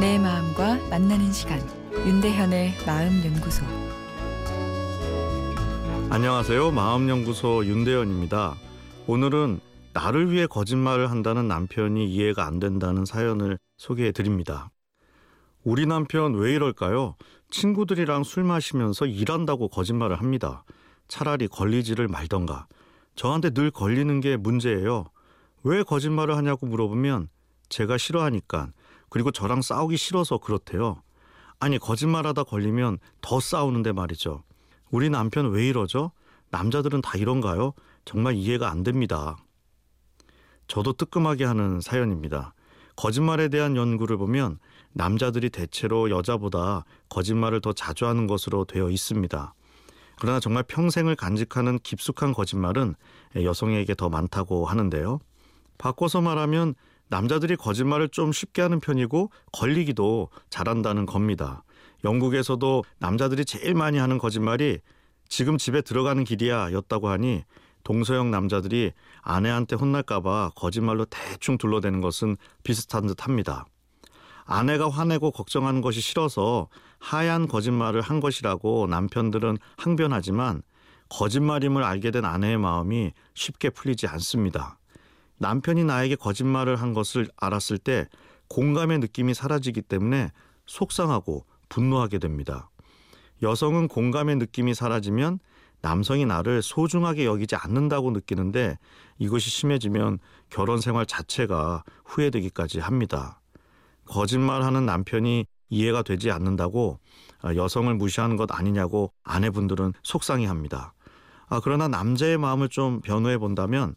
내 마음과 만나는 시간 윤대현의 마음 연구소 안녕하세요. 마음 연구소 윤대현입니다. 오늘은 나를 위해 거짓말을 한다는 남편이 이해가 안 된다는 사연을 소개해 드립니다. 우리 남편 왜 이럴까요? 친구들이랑 술 마시면서 일한다고 거짓말을 합니다. 차라리 걸리지를 말던가. 저한테 늘 걸리는 게 문제예요. 왜 거짓말을 하냐고 물어보면 제가 싫어하니까 그리고 저랑 싸우기 싫어서 그렇대요. 아니 거짓말하다 걸리면 더 싸우는데 말이죠. 우리 남편 왜 이러죠? 남자들은 다 이런가요? 정말 이해가 안 됩니다. 저도 뜨끔하게 하는 사연입니다. 거짓말에 대한 연구를 보면 남자들이 대체로 여자보다 거짓말을 더 자주 하는 것으로 되어 있습니다. 그러나 정말 평생을 간직하는 깊숙한 거짓말은 여성에게 더 많다고 하는데요. 바꿔서 말하면 남자들이 거짓말을 좀 쉽게 하는 편이고 걸리기도 잘한다는 겁니다. 영국에서도 남자들이 제일 많이 하는 거짓말이 지금 집에 들어가는 길이야 였다고 하니 동서양 남자들이 아내한테 혼날까봐 거짓말로 대충 둘러대는 것은 비슷한 듯 합니다. 아내가 화내고 걱정하는 것이 싫어서 하얀 거짓말을 한 것이라고 남편들은 항변하지만 거짓말임을 알게 된 아내의 마음이 쉽게 풀리지 않습니다. 남편이 나에게 거짓말을 한 것을 알았을 때 공감의 느낌이 사라지기 때문에 속상하고 분노하게 됩니다. 여성은 공감의 느낌이 사라지면 남성이 나를 소중하게 여기지 않는다고 느끼는데 이것이 심해지면 결혼 생활 자체가 후회되기까지 합니다. 거짓말하는 남편이 이해가 되지 않는다고 여성을 무시하는 것 아니냐고 아내분들은 속상해 합니다. 아, 그러나 남자의 마음을 좀 변호해 본다면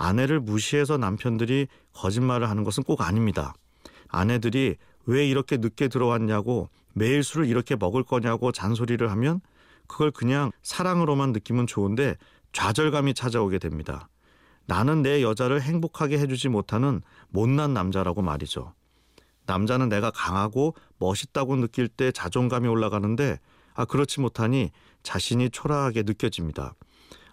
아내를 무시해서 남편들이 거짓말을 하는 것은 꼭 아닙니다. 아내들이 왜 이렇게 늦게 들어왔냐고 매일 술을 이렇게 먹을 거냐고 잔소리를 하면 그걸 그냥 사랑으로만 느끼면 좋은데 좌절감이 찾아오게 됩니다. 나는 내 여자를 행복하게 해주지 못하는 못난 남자라고 말이죠. 남자는 내가 강하고 멋있다고 느낄 때 자존감이 올라가는데 아 그렇지 못하니 자신이 초라하게 느껴집니다.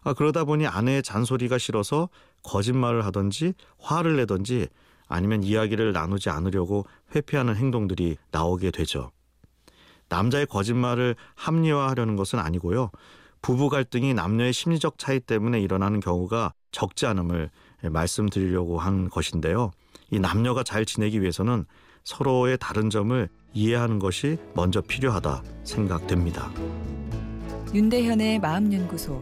아 그러다 보니 아내의 잔소리가 싫어서 거짓말을 하든지 화를 내든지 아니면 이야기를 나누지 않으려고 회피하는 행동들이 나오게 되죠. 남자의 거짓말을 합리화하려는 것은 아니고요. 부부 갈등이 남녀의 심리적 차이 때문에 일어나는 경우가 적지 않음을 말씀드리려고 한 것인데요. 이 남녀가 잘 지내기 위해서는 서로의 다른 점을 이해하는 것이 먼저 필요하다 생각됩니다. 윤대현의 마음연구소